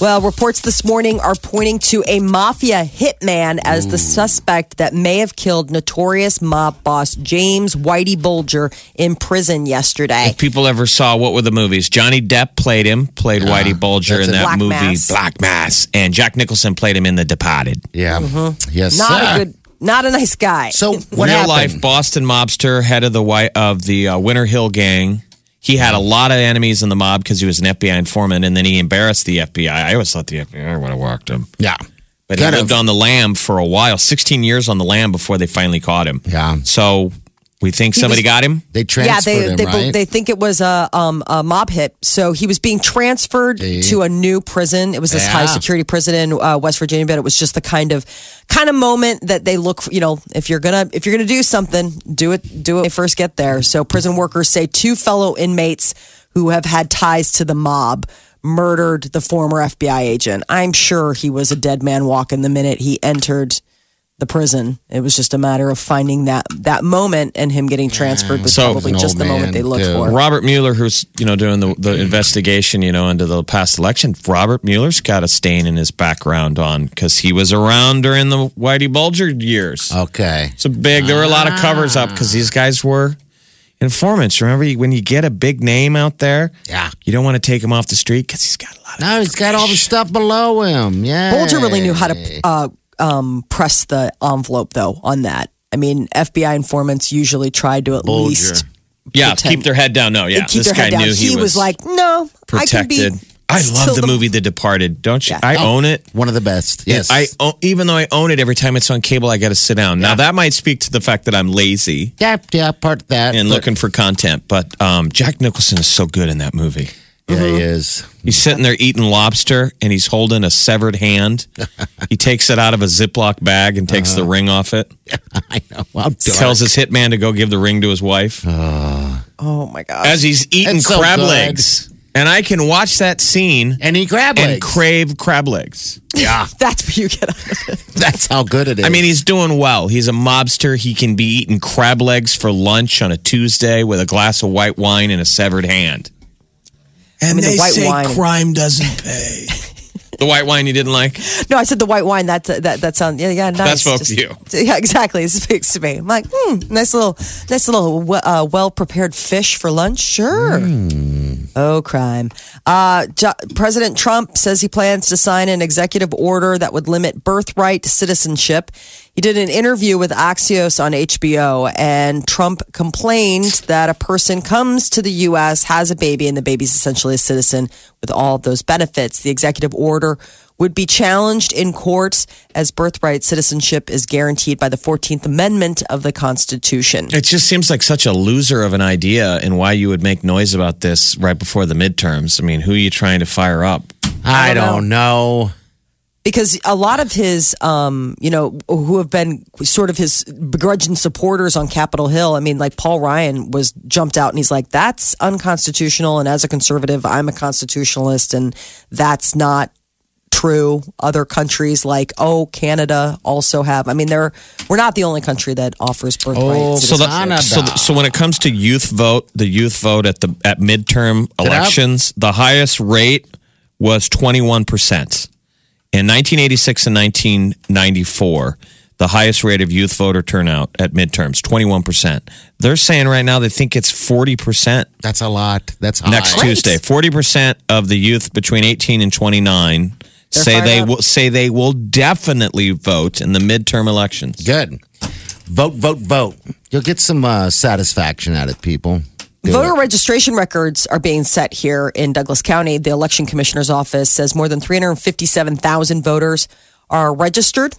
Well, reports this morning are pointing to a mafia hitman as the suspect that may have killed notorious mob boss James Whitey Bulger in prison yesterday. If people ever saw what were the movies, Johnny Depp played him, played Whitey Bulger in that Black movie Mass. Black Mass, and Jack Nicholson played him in The Departed. Yeah. Yes. Not sir. a good, not a nice guy. So what Real happened? life Boston mobster, head of the white of the uh, Winter Hill gang. He had a lot of enemies in the mob because he was an FBI informant, and then he embarrassed the FBI. I always thought the FBI would have walked him, Yeah. but he Kind of. lived on the lam for a while, sixteen years on the lam before they finally caught him. Yeah. So we think somebody was- got him. They yeah, transferred they him, they, right? they think it was a um, a mob hit. So he was being transferred See? to a new prison. It was this Yeah. high security prison in uh, West Virginia, but it was just the kind of kind of moment that they look. You know, if you're gonna if you're gonna do something, do it do it when first get there. So prison workers say two fellow inmates who have had ties to the mob murdered the former FBI agent. I'm sure he was a dead man walking the minute he entered the prison. It was just a matter of finding that that moment and him getting transferred was So- probably An just the moment they looked too. for. Robert Mueller, who's you know doing the, the investigation, you know, into the past election. Robert Mueller's got a stain in his background on because he was around during the Whitey Bulger years. okay. It's a big. There were a lot of covers up because these guys were informants. Remember, when you get a big name out there, Yeah. you don't want to take him off the street because he's got a lot of. No, he's got all the stuff below him. Yeah. Bulger really knew how to uh, um, press the envelope, though, on that. I mean, FBI informants usually tried to at Bulger. least Yeah, pretend- keep their head down. No, yeah, keep this their guy head down. knew he, was, like, no, I can be. protected. I, still love the, movie The Departed. Don't you? Yeah. I own it. One of the best. Yes. I o- even though I own it every time it's on cable, I got to sit down. Now that might speak to the fact that I'm lazy yeah, yeah, part of that. and but- looking for content. But um, Jack Nicholson is so good in that movie. Yeah, Mm-hmm. he is. He's sitting there eating lobster and he's holding a severed hand. he takes it out of a Ziploc bag and takes the ring off it. I know. How dark. Tells his hitman to go give the ring to his wife Oh my gosh! as he's eating It's so crab good. legs. And I can watch that scene and he crab and legs. crave crab legs. yeah, That's what you get. out of it. that's how good it is. I mean, he's doing well. He's a mobster. He can be eating crab legs for lunch on a Tuesday with a glass of white wine and a severed hand. And mean, the they white say wine- crime doesn't pay. the white wine you didn't like? No, I said the white wine. That that that sounds yeah yeah nice. spoke to you. Yeah, exactly. It speaks to me. I'm like, hmm, nice little nice little uh, well prepared fish for lunch. Sure. Oh, crime. Uh, Ju- President Trump says he plans to sign an executive order that would limit birthright citizenship. He did an interview with Axios on HBO, and Trump complained that a person comes to the U.S., has a baby, and the baby's essentially a citizen with all of those benefits. The executive order would be challenged in court as birthright citizenship is guaranteed by the 14th Amendment of the Constitution. It just seems like such a loser of an idea and why you would make noise about this right before the midterms. I mean, who are you trying to fire up? I I don't don't know. Because a lot of his, um, you know, who have been sort of his begrudging supporters on Capitol Hill. I mean, like Paul Ryan was jumped out and he's like, "That's unconstitutional." And as a conservative, I'm a constitutionalist, and that's not true. Other countries like oh Canada also have. I mean, they're we're not the only country that offers birthright. Oh, So, the, so, so when it comes to youth vote, the youth vote at the at midterm elections, the highest rate was 21%. In 1986 and 1994, the highest rate of youth voter turnout at midterms, 21%. They're saying right now they think it's 40% That's a lot. That's high. next Tuesday. 40% of the youth between 18 and 29 They're say they up. will say they will definitely vote in the midterm elections. Good. Vote, vote, vote. You'll get some uh, satisfaction out of people. Do Voter it. registration records are being set here in Douglas County. The election commissioner's office says more than 357,000 voters are registered.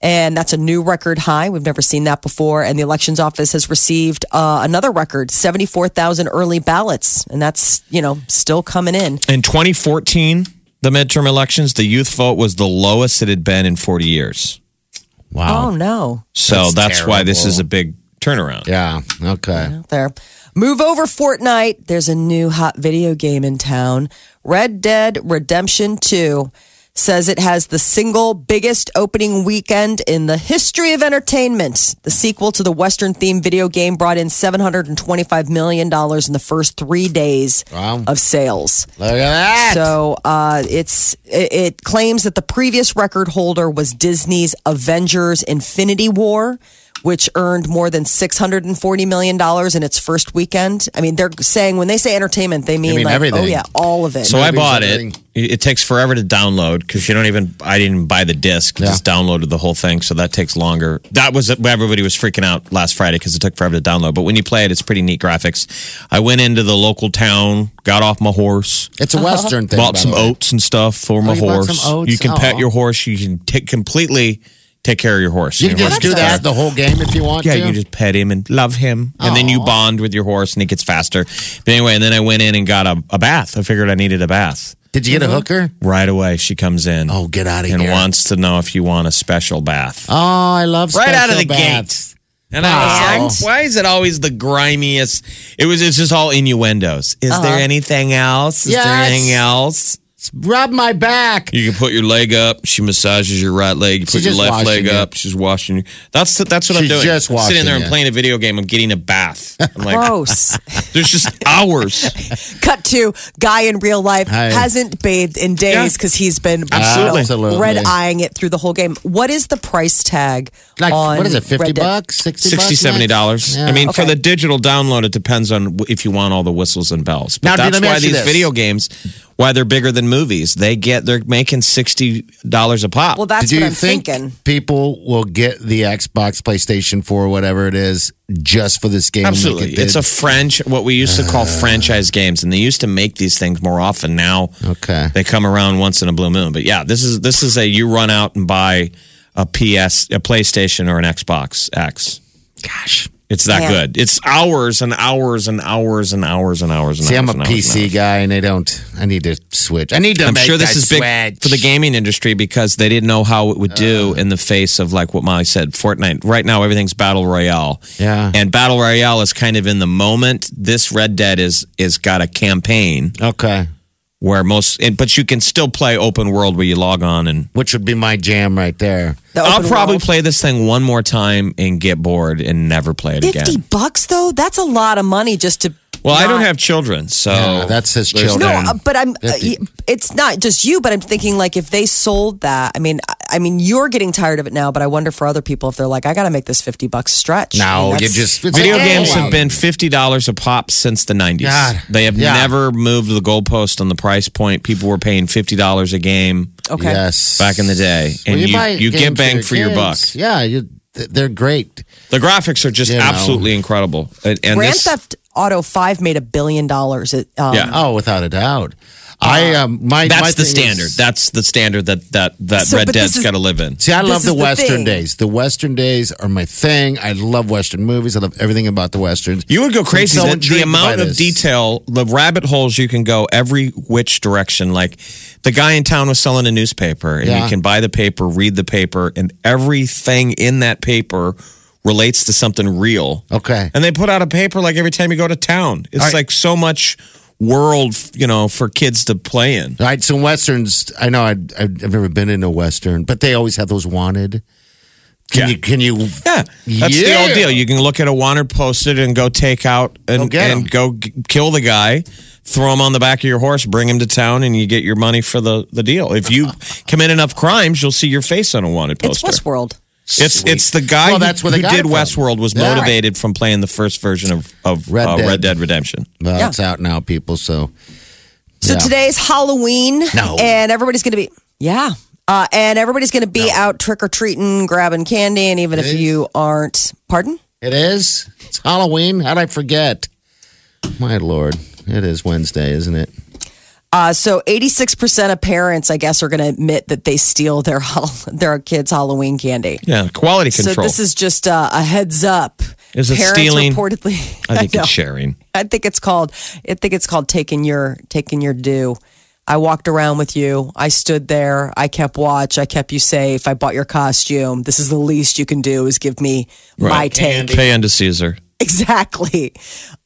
And that's a new record high. We've never seen that before. And the elections office has received uh, another record 74,000 early ballots. And that's, you know, still coming in. In 2014, the midterm elections, the youth vote was the lowest it had been in 40 years. Wow. Oh, no. So That's that's, why this is a big turnaround. Yeah. Okay. there. Move over Fortnite. There's a new hot video game in town. Red Dead Redemption 2 says it has the single biggest opening weekend in the history of entertainment. The sequel to the Western themed video game brought in $725 million in the first three days Wow. of sales. Look at that. So uh, it's it, it claims that the previous record holder was Disney's Avengers: Infinity War, which earned more than six hundred and forty million dollars in its first weekend. I mean, they're saying when they say entertainment, they mean, mean like, oh, everything. oh yeah, all of it. So I bought it. everything. It takes forever to download because you don't even. I didn't buy the disc. Yeah. Just downloaded the whole thing, so that takes longer. That was everybody was freaking out last Friday because it took forever to download. But when you play it, it's pretty neat graphics. I went into the local town, got off my horse, It's a uh-huh. Western thing. bought by some the way. oats and stuff for oh, my you horse. some oats? You can pet your horse. You can take completely take care of your horse. You can Your just do gets that the whole game if you want yeah, to. you can just pet him and love him, and then you bond with your horse, and it gets faster. But anyway, and then I went in and got a, a bath. I figured I needed a bath Did you get a mm-hmm. hooker? right away. She comes in Oh, get out of here. and here. wants to know if you want a special bath. Oh, I love Right out of special the gate. And I was like, why is it always the grimiest? It was it's just all innuendos. Is uh-huh. there anything else? Is there Yes. anything else? Rub my back. You can put your leg up. She massages your right leg. You put She's your just left leg washing you. up. She's washing you. That's that's what I'm She's doing. just I'm sitting washing there and you. playing a video game. I'm getting a bath. I'm like, Gross. there's just hours. Cut to guy in real life Hi. hasn't bathed in days Yeah. because he's been Absolutely. Absolutely. red eyeing it through the whole game. What is the price tag Like, on what is it, 50 Red Dead? bucks? 60 60 bucks? 70 dollars Yeah. i mean for Okay. the digital download it depends on w- if you want all the whistles and bells but Now, dude, that's let me why ask you these this. video games why they're bigger than movies they get they're making 60 dollars a pop Well, that's Do what you I'm think thinking. people will get the Xbox, PlayStation 4, whatever it is, just for this game? like absolutely it it's a french what we used to call franchise games and they used to make these things more often now Okay. they come around once in a blue moon but yeah this is this is a you run out and buy a ps a playstation or an xbox x Gosh. It's that Yeah. good it's hours and hours and hours and hours and hours and See, hours I'm a and hours and PC hours. guy, and they don't. I need to switch. I need to. I'm make sure this that is big for the gaming industry because they didn't know how it would do uh. in the face of like what Molly said, Fortnite. Right now, everything's battle royale. Yeah. and battle royale is kind of in the moment. This Red Dead is is got a campaign Okay. Where most, and, but you can still play open world where you log on and. Which would be my jam right there. The I'll probably world. play this thing one more time and get bored and never play it Fifty again. bucks though, that's a lot of money just to. Well, I don't have children, so Yeah, that's his there's children. No, uh, but I'm. Uh, 50. it's not just you, but I'm thinking like if they sold that. I mean, I- I mean, you're getting tired of it now, but I wonder for other people if they're like, I got to make this fifty bucks stretch. I No, mean, you just Video like, games have been fifty dollars a pop since the nineties. God. They have Yeah. never moved the goalpost on the price point. People were paying fifty dollars a game okay. Yes. back in the day, Well, and you you, get bang for your buck. Yeah, you, they're great. The graphics are just You know. absolutely incredible. And, and Grand this, Theft Auto Five made a billion dollars. It, um, Yeah. Oh, without a doubt. I um my my that's the standard. is- that's the standard that that that So, Red Dead's got to live in. See, I love the the Western thing. days. The Western days are my thing. I love Western movies. I love everything about the Westerns. You would go crazy. so the, the amount of detail, the rabbit holes you can go every which direction. Like the guy in town was selling a newspaper, and Yeah. you can buy the paper, read the paper, and everything in that paper relates to something real. Okay. And they put out a paper like every time you go to town. It's All right. like so much world, you know, for kids to play in. All right, so westerns. I know I'd, I've never been in a western, but they always have those wanted. Can Yeah. you? Can you? Yeah, that's the Yeah. old deal. You can look at a wanted posted and go take out Go and, get 'em. and go g- kill the guy, throw him on the back of your horse, bring him to town, and you get your money for the, the deal. If you commit enough crimes, you'll see your face on a wanted poster. It's poster. Westworld. It's Sweet. it's the guy Well, who, that's where they who got did. Westworld was Yeah. motivated from playing the first version of of Red uh, Dead. Red Dead Redemption. Well, Yeah. it's out now, people. So So Yeah. today's Halloween. No. And everybody's going to be, yeah. Uh, and everybody's going to be out trick or treating, grabbing candy. And even It if is? you aren't, pardon? it is. It's Halloween. How'd I forget? my lord. It is Wednesday, isn't it? Uh, so 86% of parents, I guess, are going to admit that they steal their their kids' Halloween candy. Yeah, quality control. So this is just uh, a heads up. Is it Parents stealing? Reportedly, I think know. it's sharing. I think it's called. I think it's called taking your taking your due. I walked around with you. I stood there. I kept watch. I kept you safe. I bought your costume. This is the least you can do is give me my Right. take. Pay unto Caesar. Exactly.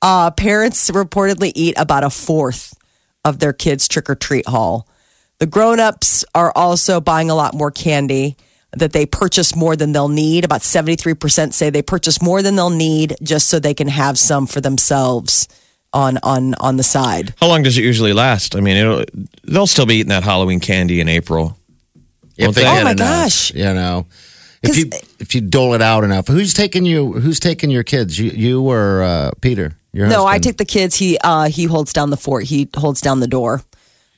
Uh, parents reportedly eat about a fourth of their kids' trick or treat haul. The grown ups are also buying a lot more candy that they purchase more than they'll need. About 73% say they purchase more than they'll need just so they can have some for themselves on on on the side. How long does it usually last? I mean, it'll, they'll still be eating that Halloween candy in April. If they Oh my enough, gosh. you know. If 'Cause- you if you dole it out enough, who's taking you? Who's taking your kids? You, you or uh, Peter? Your No, I take the kids. He uh he holds down the fort. He holds down the door.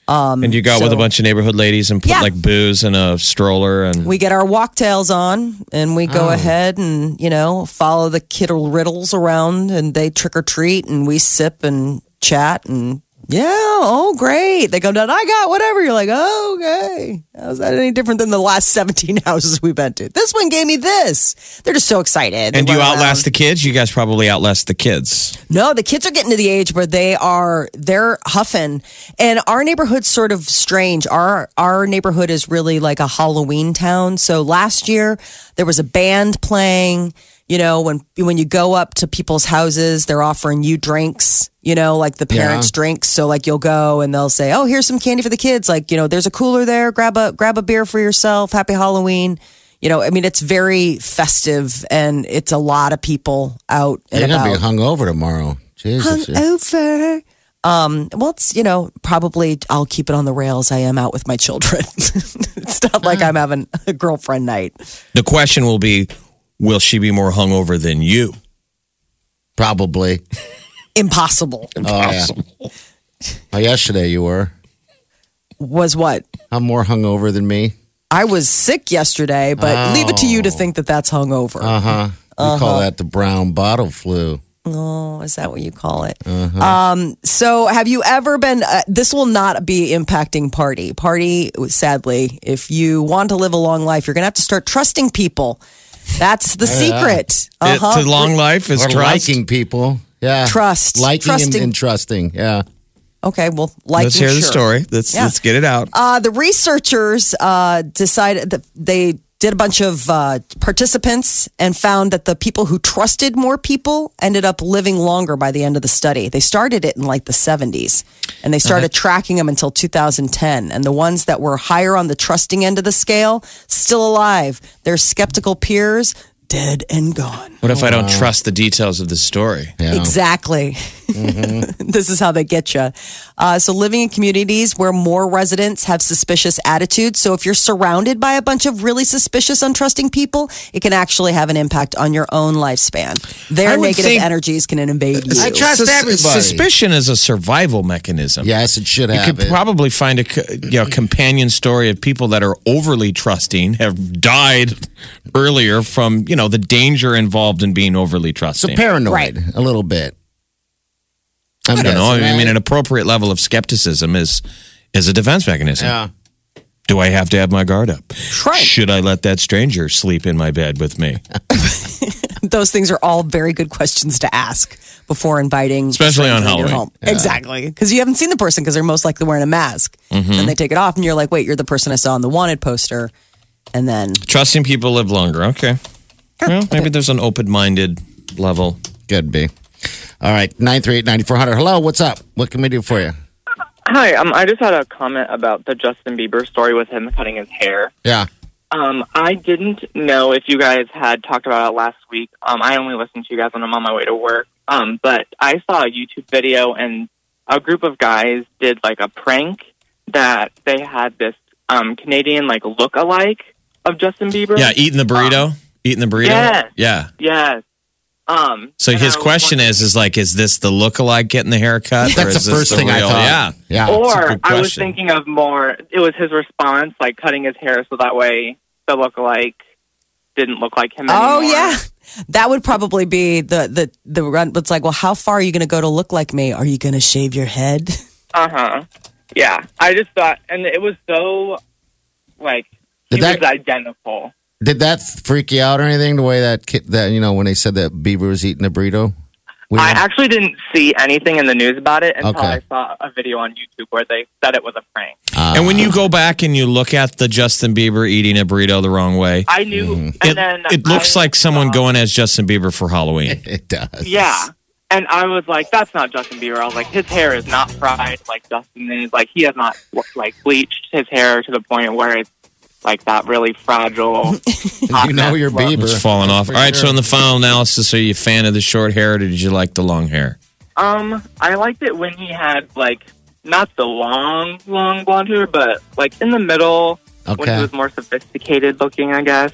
and you go out with a bunch of neighborhood ladies and put Yeah. like booze in a stroller and We get our walktails on and we Oh. go ahead and, you know, follow the kiddle riddles around and they trick or treat and we sip and chat and yeah, oh great. They come down, I got whatever. You're like, oh, okay. How's that any different than the last 17 houses we've been to? This one gave me this. They're just so excited. They and do you outlast around. the kids? You guys probably outlast the kids. No, the kids are getting to the age where they are they're huffing. And our neighborhood's sort of strange. Our our neighborhood is really like a Halloween town. So last year there was a band playing, you know, when when you go up to people's houses, they're offering you drinks, you know, like the parents' Yeah. drinks. So like you'll go and they'll say, "Oh, here's some candy for the kids. Like, you know, there's a cooler there. Grab a grab a beer for yourself. Happy Halloween." You know, I mean, it's very festive and it's a lot of people out and You're gonna be hungover tomorrow. Jesus. hungover. Um, well, it's you know probably I'll keep it on the rails. I am out with my children. it's not like I'm having a girlfriend night. The question will be, will she be more hungover than you? Probably. Impossible Oh, yeah. Oh, yesterday you were. was what I'm more hungover than me. I was sick yesterday, but leave it to you to think that that's hungover. Uh huh. We call that the brown bottle flu. Oh, is that what you call it? Uh Um, so, have you ever been? Uh, this will not be impacting party. Party, sadly, if you want to live a long life, you're going to have to start trusting people. That's the secret. Uh-huh. to long life is Or trust. liking people. Yeah. Trust. Liking and, Trusting. and trusting. Yeah. Okay, well, like Let's hear the story. Let's Yeah. let's get it out. Uh, the researchers uh, decided that they did a bunch of uh, participants and found that the people who trusted more people ended up living longer by the end of the study. They started it in like the 70s and they started tracking them until 2010. And the ones that were higher on the trusting end of the scale, still alive. Their skeptical peers, dead and gone. What if I don't trust the details of the story? Yeah. Exactly. this is how they get you. Uh, so, living in communities where more residents have suspicious attitudes. So, if you're surrounded by a bunch of really suspicious, untrusting people, it can actually have an impact on your own lifespan. Their negative think- energies can invade you. I trust Sus- everybody. Suspicion is a survival mechanism. Yes, it should You could it. probably find a you know, companion story of people that are overly trusting have died earlier from you know the danger involved in being overly trusting. so paranoid Right. a little bit. I'm I don't know. guessing, I mean, an appropriate level of skepticism is is a defense mechanism. yeah. Do I have to have my guard up? Right. Should I let that stranger sleep in my bed with me? Those things are all very good questions to ask before inviting, Especially a on your Halloween. home. Exactly, because you haven't seen the person because they're most likely wearing a mask. Mm-hmm. Then they take it off, and you're like, "Wait, you're the person I saw on the wanted poster." And then Trusting people live longer. Okay. Well, maybe there's an open minded level. Could be. All right. 938 9400. Hello. What's up? What can we do for you? Hi, um, I just had a comment about the Justin Bieber story with him cutting his hair. Yeah. Um, I didn't know if you guys had talked about it last week. Um, I only listened to you guys when I'm on my way to work. Um, but I saw a YouTube video and a group of guys did like a prank that they had this um, Canadian like look alike of Justin Bieber. Yeah, eating the burrito. Eating the burrito. Yes. Yeah. Yes. Um, So his question wondering- is, is like, is this the lookalike getting the haircut? That's the this first thing I thought. Yeah. Yeah. Or I was thinking of more. It was his response, like cutting his hair so that way the lookalike didn't look like him. Oh anymore. yeah. That would probably be the the the run. It's like, well, how far are you going to go to look like me? Are you going to shave your head? Uh huh. Yeah, I just thought, and it was so like he that- was identical. Did that freak you out or anything? The way that kid, that you know when they said that Bieber was eating a burrito. We I actually didn't see anything in the news about it until Okay. I saw a video on YouTube where they said it was a prank. Ah. and when you go back and you look at the Justin Bieber eating a burrito the wrong way, I knew, mm-hmm. and it, then it looks I like someone saw- going as Justin Bieber for Halloween. it does. Yeah. And I was like, that's not Justin Bieber. I was like, his hair is not fried like Justin is. Like, he has not, like, bleached his hair to the point where it's, like, that really fragile. You know your Well, Bieber. It's falling off. For All right, so in the final analysis, are you a fan of the short hair or did you like the long hair? Um, I liked it when he had, like, not the long, long blonde hair, but, like, in the middle when he was more sophisticated looking, I guess,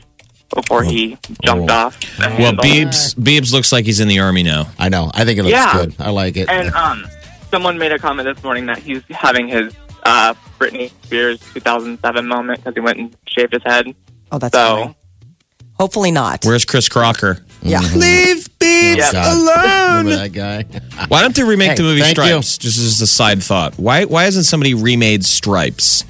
before he jumped Oh. off. Well, handle. Biebs, Biebs looks like he's in the army now. I know. I think it looks Yeah. good. I like it. And um, someone made a comment this morning that he's having his uh, Britney Spears 2007 moment because he went and shaved his head. Oh, that's So funny. Hopefully not. Where's Chris Crocker? yeah. Leave Biebs Yeah. God. Remember that guy? Why don't they remake Hey, the movie thank you. Stripes? Just as a side thought. Why why hasn't somebody remade Stripes?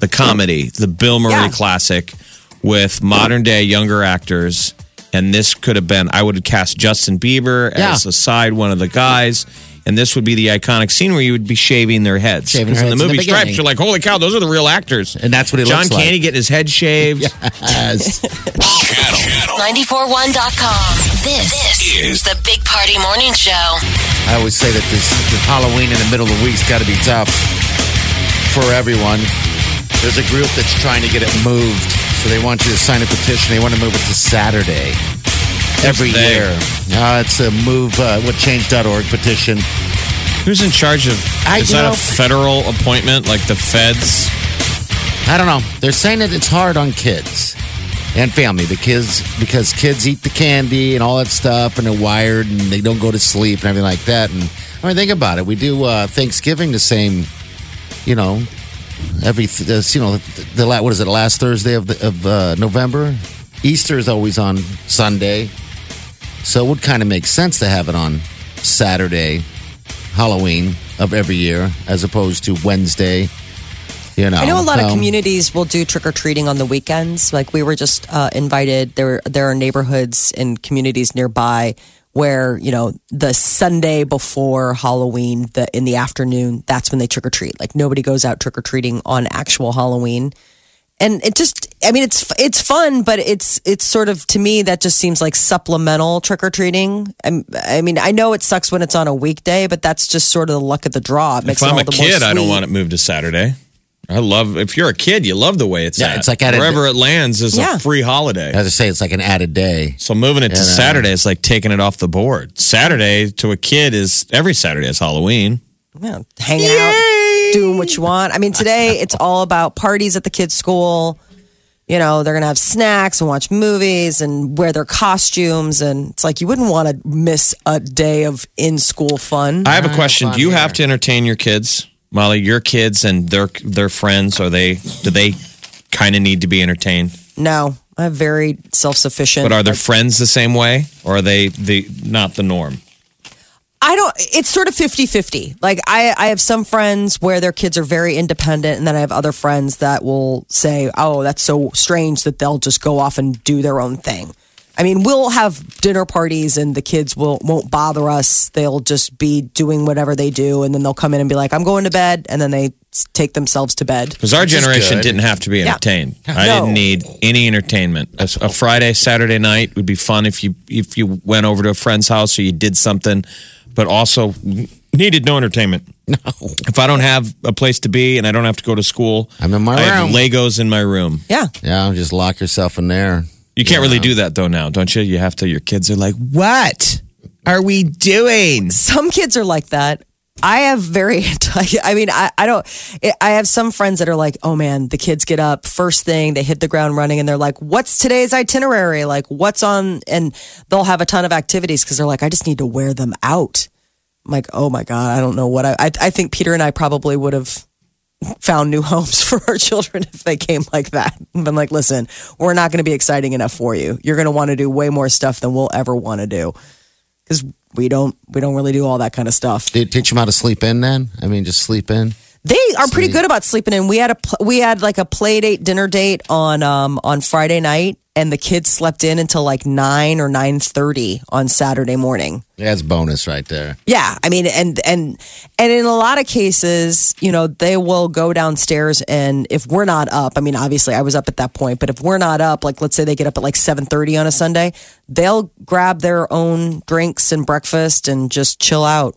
The comedy, the Bill Murray Yeah. classic with modern day younger actors. And this could have been I would have cast Justin Bieber Yeah. as a side one of the guys. And this would be the iconic scene where you would be shaving their heads. Shaving Because their in the heads in the movie Stripes, you're like, holy cow, those are the real actors. And that's what it John looks like. Candy getting his head shaved. Yes. Channel 941.com. This, is is the Big Party Morning Show. I always say that this, this Halloween in the middle of the week's got to be tough for everyone. There's a group that's trying to get it moved, so they want you to sign a petition. They want to move it to Saturday every year. Uh, it's a move uh, what change.org petition. Who's in charge of I- is that know- a federal appointment like the feds? I don't know. They're saying that it's hard on kids and family. The kids because kids eat the candy and all that stuff, and they're wired and they don't go to sleep and everything like that. And I mean, think about it. We do uh, Thanksgiving the same, you know, every uh, you know the, the what is it last Thursday of the, of uh, November. Easter is always on Sunday, so it would kind of make sense to have it on Saturday, Halloween of every year, as opposed to Wednesday. You know, I know a lot of communities will do trick or treating on the weekends. Like we were just uh, invited. There, there are neighborhoods and communities nearby where you know the Sunday before Halloween, the in the afternoon, that's when they trick or treat. Like nobody goes out trick or treating on actual Halloween, and it just, I mean, it's it's fun, but it's it's sort of to me that just seems like supplemental trick or treating. I mean, I know it sucks when it's on a weekday, but that's just sort of the luck of the draw. It makes If I'm all a the kid, I don't want it moved to Saturday. I love if you're a kid, you love the way it's Yeah, at. it's like at a- wherever it lands is Yeah. a free holiday. As I say, it's like an added day. So moving it to Yeah. Saturday is like taking it off the board. Saturday to a kid is every Saturday is Halloween. yeah, hanging out, doing what you want. I mean, today it's all about parties at the kids' school. You know, they're going to have snacks and watch movies and wear their costumes. And it's like you wouldn't want to miss a day of in school fun. I have a question. Do you here. have to entertain your kids, Molly? Your kids and their their friends are they do they kind of need to be entertained? no, I'm very self sufficient. But are their friends the same way, or are they the not the norm? I don't, it's sort of 50 50. Like, I, I have some friends where their kids are very independent, and then I have other friends that will say, oh, that's so strange that they'll just go off and do their own thing. I mean, we'll have dinner parties and the kids will won't bother us. They'll just be doing whatever they do, and then they'll come in and be like, "I'm going to bed," and then they take themselves to bed. Because our generation didn't have to be Yeah. entertained. I No. didn't need any entertainment. A, a Friday, Saturday night would be fun if you if you went over to a friend's house or you did something, but also needed no entertainment. No. If I don't have a place to be and I don't have to go to school, I'm in my I have room. Legos in my room. Yeah, Yeah, just lock yourself in there. You can't really do that though now, don't you? You have to. Your kids are like, "What are we doing?" some kids are like that. I have very, I mean, I, I don't, I have some friends that are like, oh man, the kids get up first thing, they hit the ground running and they're like, what's today's itinerary? Like, what's on? And they'll have a ton of activities because they're like, I just need to wear them out. I'm like, oh my God, I don't know what I, I, I think Peter and I probably would have found new homes for our children if they came like that. And been like, listen, we're not going to be exciting enough for you. You're going to want to do way more stuff than we'll ever want to do because we don't we don't really do all that kind of stuff. Did it teach them how to sleep in then? I mean, just sleep in? They are pretty good about sleeping in. We had a we had like a play date dinner date on um on Friday night, and the kids slept in until like nine or nine thirty on Saturday morning. That's bonus right there. Yeah, I mean, and and and in a lot of cases, you know, they will go downstairs, and if we're not up, I mean, obviously, I was up at that point, but if we're not up, like let's say they get up at like seven thirty on a Sunday, they'll grab their own drinks and breakfast and just chill out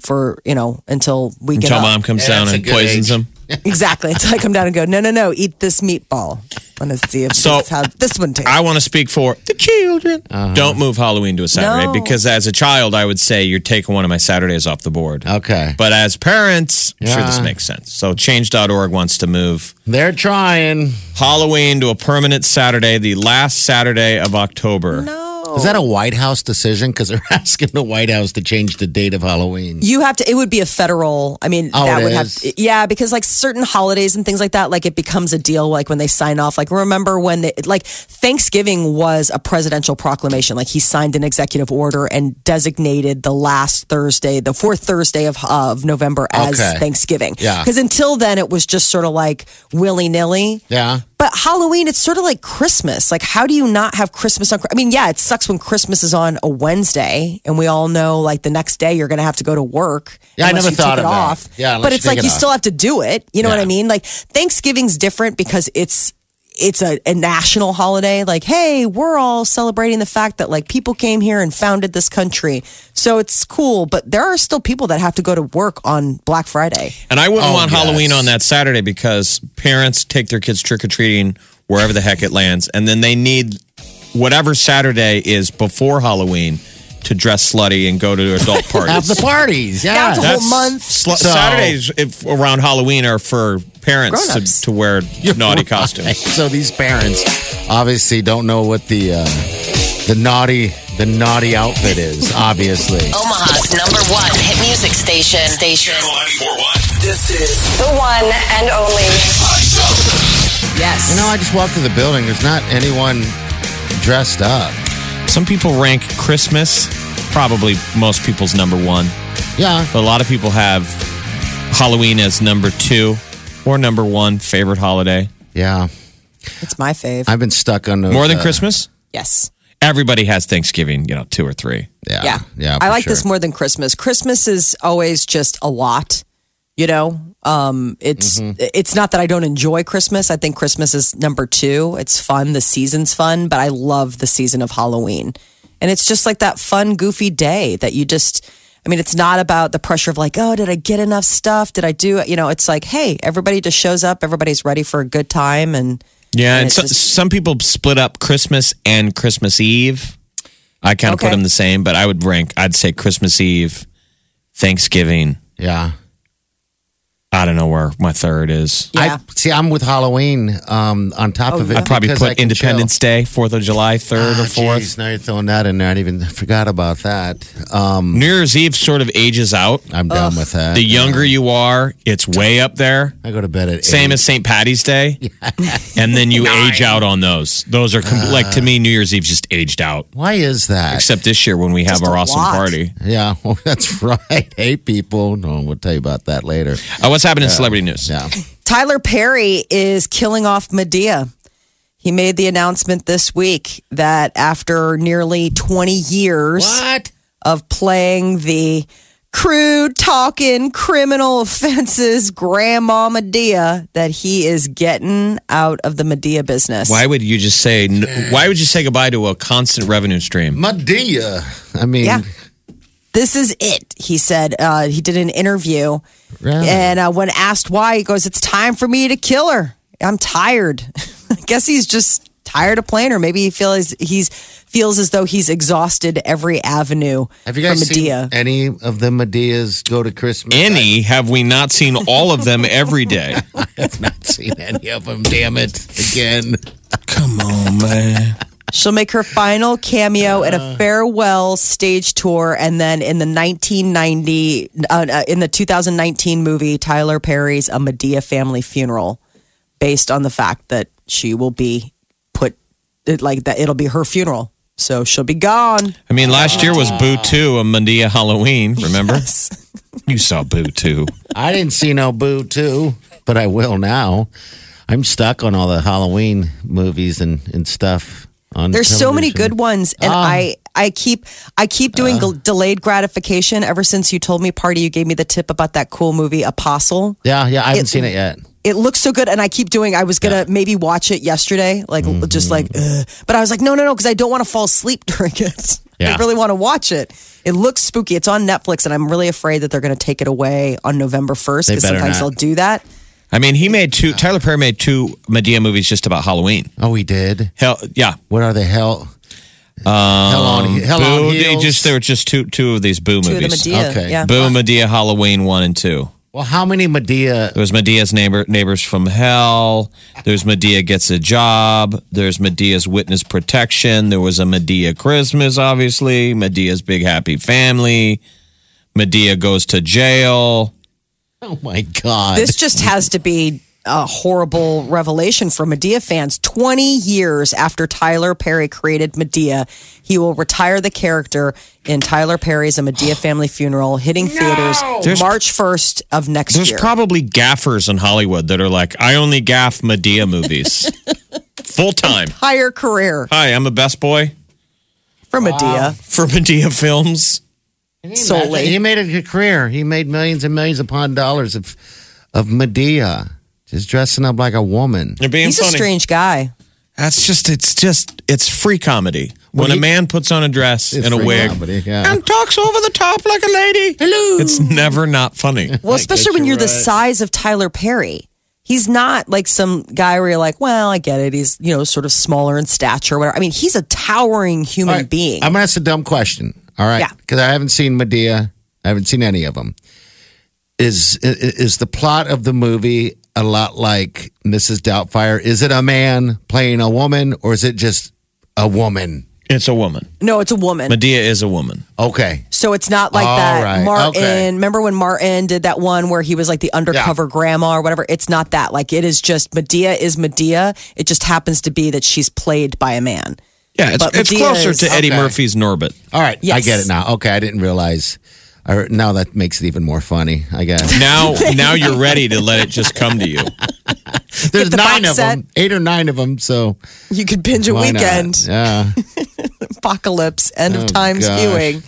for you know until we get Until up. mom comes Yeah, down and poisons age. him. Exactly. Until I come down and go, no, no, no, eat this meatball. I want to see if So, this, how this one tastes. I want to speak for the children. Uh-huh. Don't move Halloween to a Saturday No. because as a child, I would say you're taking one of my Saturdays off the board. Okay. But as parents, I'm sure this makes sense. So change.org wants to move They're trying. Halloween to a permanent Saturday, the last Saturday of October. no. Is that a White House decision? Because they're asking the White House to change the date of Halloween. You have to. It would be a federal. I mean, Oh, that would is? have. Yeah, because like certain holidays and things like that, like it becomes a deal. Like when they sign off. Like remember when they like Thanksgiving was a presidential proclamation. Like he signed an executive order and designated the last Thursday, the fourth Thursday of of November as Okay. Thanksgiving. Yeah. Because until then, it was just sort of like willy nilly. Yeah. But Halloween, it's sort of like Christmas. Like, how do you not have Christmas on? I mean, yeah, it sucks when Christmas is on a Wednesday, and we all know like the next day you're going to have to go to work. Yeah, I never you thought take of it that. off. Yeah, but it's like you off. still have to do it. You know what I mean? Like Thanksgiving's different because it's it's a, a national holiday. Like, hey, we're all celebrating the fact that like people came here and founded this country, so it's cool. But there are still people that have to go to work on Black Friday. And I wouldn't Oh, want Halloween on that Saturday because parents take their kids trick or treating wherever the heck it lands. And then they need whatever Saturday is before Halloween to dress slutty and go to adult parties. Have the parties. Yeah. That's a whole month. sl- So- Saturdays if, around Halloween are for parents Grown-ups. to, to wear naughty Right. costumes. So these parents obviously don't know what the uh, the naughty the naughty outfit is. Obviously. Omaha's number one hit music station. Station. Channel 941. This is The one and only. Yes. You know, I just walked through the building. There's not anyone dressed up. Some people rank Christmas probably most people's number one, Yeah. but a lot of people have Halloween as number two or number one favorite holiday. Yeah. it's my fave. I've been stuck on those, More than uh, Christmas? yes. Everybody has Thanksgiving, you know, two or three. Yeah. Yeah. Yeah. I like sure. this more than Christmas. Christmas is always just a lot, you know? Um, it's Mm-hmm. it's not that I don't enjoy Christmas. I think Christmas is number two. It's fun. The season's fun, but I love the season of Halloween. And it's just like that fun, goofy day that you just I mean, it's not about the pressure of like, oh, did I get enough stuff? Did I do it? You know, it's like, hey, everybody just shows up, everybody's ready for a good time and Yeah, and, it's so, just- some people split up Christmas and Christmas Eve. I kind of put them the same, but I would rank, I'd say Christmas Eve, Thanksgiving. Yeah. I don't know where my third is. Yeah. I see. I'm with Halloween. Um, on top of it, I'd probably because I put Independence chill. Day, 4th of July, 3rd Ah, or 4th. geez, now you're throwing that in there. I didn't even forgot about that. Um, New Year's Eve sort of ages out. I'm done with that. The younger you are, it's way up there. I go to bed at Same eight. as St. Patty's Day. yeah. and then you age out on those. Those are, com- like, to me, New Year's Eve's just aged out. Why is that? Except this year when we have Just our awesome lot. party. yeah, well, that's right. Hey, people. No, we'll tell you about that later. Uh, what's happening in celebrity news? Yeah. Tyler Perry is killing off Madea. He made the announcement this week that after nearly 20 years What? of playing the crude talking criminal offenses grandma Madea that he is getting out of the Madea business. Why would you just say? Why would you say goodbye to a constant revenue stream? Madea. I mean, Yeah. This is it, he said. Uh, he did an interview. Really? And uh, when asked why, he goes, It's time for me to kill her. I'm tired. I guess he's just tired of playing her. Maybe he feels he's feels as though he's exhausted every avenue have you guys for Madea. seen any of the Madeas go to Christmas? Any have we not seen all of them every day? I have not seen any of them. Damn it! Again. Come on, man. She'll make her final cameo at a farewell stage tour, and then in the 1990, uh, uh, in the 2019 movie, Tyler Perry's A Madea Family Funeral, based on the fact that she will be put like that. It'll be her funeral, so she'll be gone. I mean, last year was Boo 2, a Madea Halloween. Remember? You saw Boo 2. I didn't see no Boo too, but I will now. I'm stuck on all the Halloween movies and, and stuff. There's so many good ones, and Ah. I I keep I keep doing gl- delayed gratification. Ever since you told me, party, you gave me the tip about that cool movie Apostle. Yeah, yeah, I haven't It- seen it yet. it looks so good and i keep doing i was gonna maybe watch it yesterday like just like Ugh. but i was like no no no because i don't want to fall asleep during it Yeah. i really want to watch it it looks spooky it's on netflix and i'm really afraid that they're gonna take it away on november 1st because sometimes not. they'll do that I mean, he made two, Tyler Perry made two Madea movies just about Halloween. Oh, he did. Hell, yeah. What are they? Hell, hell on, um, hell Boo, on they heels. just, there were just two, two of these Boo two of the movies. madea Okay. yeah Boo, Madea, Halloween 1 and 2. well, how many Madea? There was Madea's neighbor, neighbors from hell. There's Madea gets a job. There's Madea's witness protection. There was a Madea Christmas, obviously. Madea's big happy family. Madea goes to jail. Oh my God! this just has to be a horrible revelation for Madea fans. 20 years after Tyler Perry created Madea, he will retire the character in Tyler Perry's A Madea Family Funeral, hitting theaters There's- March 1st of next There's year. There's probably gaffers in Hollywood that are like, I only gaff Madea movies full time. Entire career Hi, I'm a best boy for Madea. Ah, for Madea films. Solely. He made a career. He made millions and millions upon dollars of of Madea, just dressing up like a woman. You're being He's a strange guy. That's just, it's just, it's free comedy. When he- a man puts on a dress and a wig comedy, yeah. and talks over the top like a lady. Hello. It's never not funny. Well, especially when you're you're the size of Tyler Perry. He's not like some guy where you're like, well, I get it. He's, you know, sort of smaller in stature or whatever. I mean, he's a towering human All right, being. I'm gonna ask a dumb question. All right, Yeah. because I haven't seen Madea. I haven't seen any of them. Is is the plot of the movie a lot like Mrs. Doubtfire? Is it a man playing a woman, or is it just a woman? It's a woman. no, it's a woman. Madea is a woman. Okay, So it's not like All that. right, Martin, okay. remember when Martin did that one where he was like the undercover grandma or whatever? It's not that. Like it is just Madea is Madea. It just happens to be that she's played by a man. Yeah, it's, But it's Madea closer is- to Eddie Okay. Murphy's Norbit. all right, I get it now. Okay, I didn't realize. I, now that makes it even more funny. I guess Now, now you're ready to let it just come to you. there's the nine of set. them, eight or nine of them. So You could binge a why not? weekend. Yeah, Apocalypse, end of Oh, times gosh. viewing.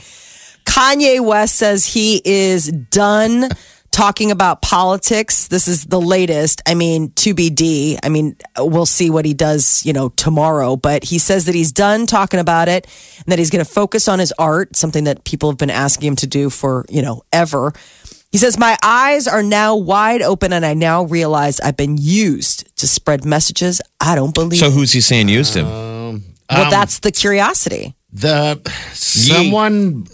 Kanye West says he is done talking about politics. This is the latest. I mean, to be D. I mean, we'll see what he does, you know, tomorrow. But he says that he's done talking about it and that he's going to focus on his art, something that people have been asking him to do for, you know, ever. He says, My eyes are now wide open and I now realize I've been used to spread messages I don't believe. So who's he saying used him? Um, well, um, that's the curiosity. the someone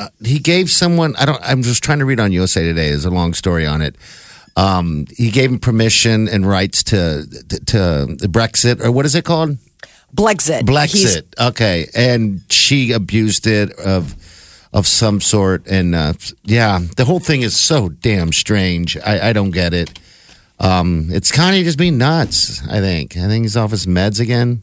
uh, he gave someone i don't i'm just trying to read on usa today there's a long story on it um, he gave him permission and rights to, to to brexit or what is it called Blexit. He's- Okay, and she abused it of of some sort, and uh, yeah, the whole thing is so damn strange. I, I don't get it. Um, it's Kanye just being nuts. I think. I think he's off his meds again.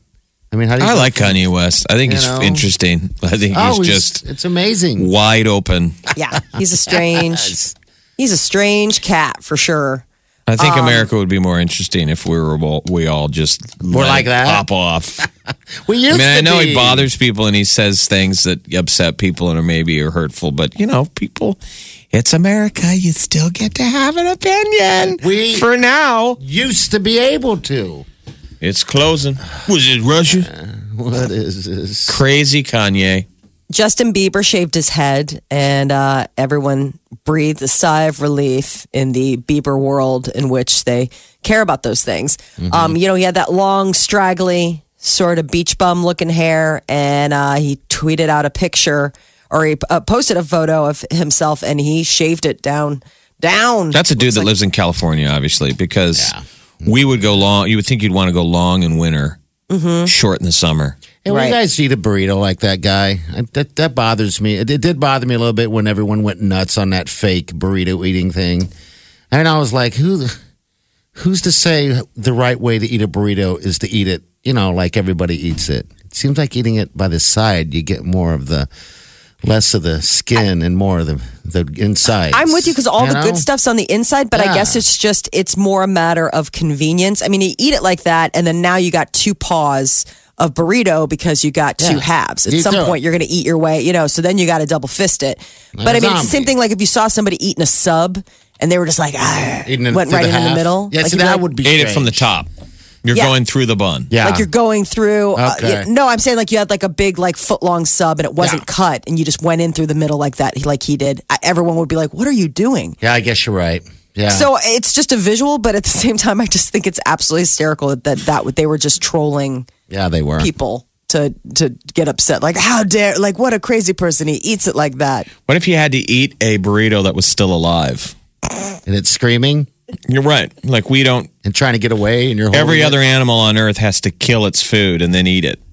I mean, how do you I like from- Kanye West. I think You he's know? interesting. I think Oh, he's he's- just it's amazing. wide open. Yeah, he's a strange. He's a strange cat for sure. I think Um, America would be more interesting if we were all, we all just More let like it that? pop off. We I used mean, I know be. he bothers people and he says things that upset people and are maybe are hurtful, but you know, people, it's America. You still get to have an opinion. We- for now, Used to be able to. It's closing. Was it Russia? What is this? Crazy Kanye. Justin Bieber shaved his head, and uh, everyone breathed a sigh of relief in the Bieber world in which they care about those things. Um, you know, he had that long, straggly, sort of beach bum looking hair, and uh, he tweeted out a picture or he uh, posted a photo of himself, and he shaved it down. Down. That's a dude Looks that like- lives in California, obviously, because we would go long. You would think you'd want to go long in winter, Mm-hmm. short in the summer. Hey, when Right. you guys eat a burrito like that guy, I- that that bothers me. It, it did bother me a little bit when everyone went nuts on that fake burrito eating thing, and I was like, who, who's to say the right way to eat a burrito is to eat it, you know, like everybody eats it? It seems like eating it by the side, you get more of the, less of the skin and more of the the inside. I'm with you because all the know? good stuff's on the inside, but I guess it's just it's more a matter of convenience. I mean, you eat it like that, and then now you got two paws of burrito because you got two Yeah. halves. At You some do. point, you're going to eat your way, you know. So then you got to double fist it. But I mean, it's the same thing. Like if you saw somebody eating a sub and they were just like, ah, Eating it went right the in the middle. Yeah, like see, that like- would be Ate it from the top. You're Yeah. going through the bun. Yeah, Like you're going through. uh, you- no, I'm saying like you had like a big like foot long sub and it wasn't Yeah. cut and you just went in through the middle like that, like he did. I, everyone would be like, "What are you doing?" Yeah, I guess you're right. Yeah. So it's just a visual, but at the same time, I just think it's absolutely hysterical that that they were just trolling yeah, they were. people to to get upset. Like, how dare? Like, what a crazy person! He eats it like that. What if you had to eat a burrito that was still alive? and it's screaming You're right. Like we don't. and trying to get away, and you're Every holding other It. animal on Earth has to kill its food and then eat it.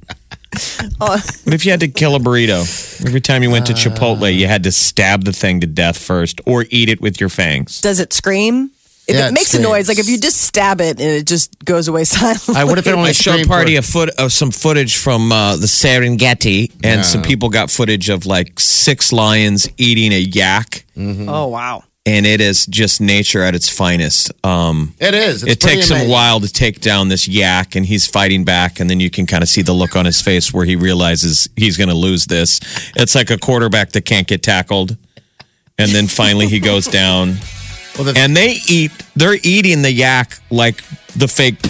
Oh. What if you had to kill a burrito? Every time you went to Chipotle, you had to stab the thing to death first or eat it with your fangs. Does it scream? If Yeah, it it makes a noise, like if you just stab it and it just goes away silently. I what if it only I showed Party for- a foot of some footage from uh, the Serengeti, and Yeah. some people got footage of like six lions eating a yak, oh wow! And it is just nature at its finest. Um, It is. It's it pretty takes him a while to take down this yak, and he's fighting back, and then you can kind of see the look on his face where he realizes he's going to lose this. It's like a quarterback that can't get tackled, and then finally he goes down. Well, the- and they eat they're eating the yak like the fake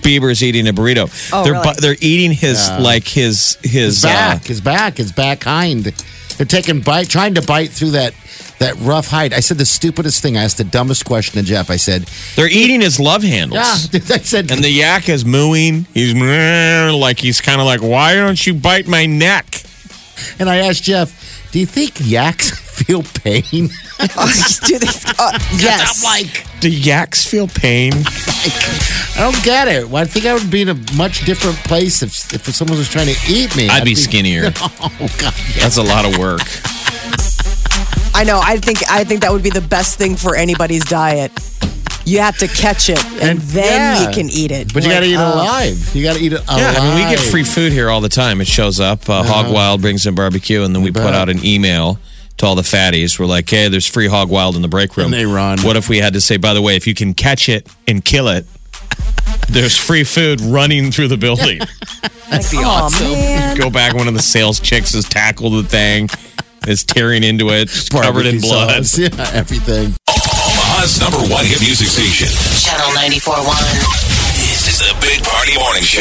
Bieber's eating a burrito. Oh, they're really? bu- they're eating his like his his, his uh, back, his back, his back hind. They're taking bite, trying to bite through that that rough hide. I said the stupidest thing. I asked the dumbest question to Jeff. I said, they're eating his love handles. "Yeah." I said, And the yak is mooing. He's like he's kind of like, "Why don't you bite my neck?" and I asked Jeff, "Do you think yaks feel pain?" Do they, uh, yes. I'm like, Do yaks feel pain? I don't get it. Well, I think I would be in a much different place if if someone was trying to eat me. I'd be skinnier. Oh God! That's a lot of work. I know. I think I think that would be the best thing for anybody's diet. You have to catch it, and, And- then yeah. you can eat it. But you got to eat it Like, oh. alive. You got to eat it alive. Yeah, I mean, we get free food here all the time. It shows up. Uh, Hog Wild brings in barbecue, and then we put out an email to all the fatties. We're like, hey, there's free Hog Wild in the break room. And they run. What if we had to say, by the way, if you can catch it and kill it, there's free food running through the building. That'd be awesome. Man. Go back, one of the sales chicks has tackled the thing, is tearing into it, just covered in Barbecue blood. sauce. Yeah, everything. Omaha's number one hit music station. Channel 94.1. This is the Big Party Morning Show.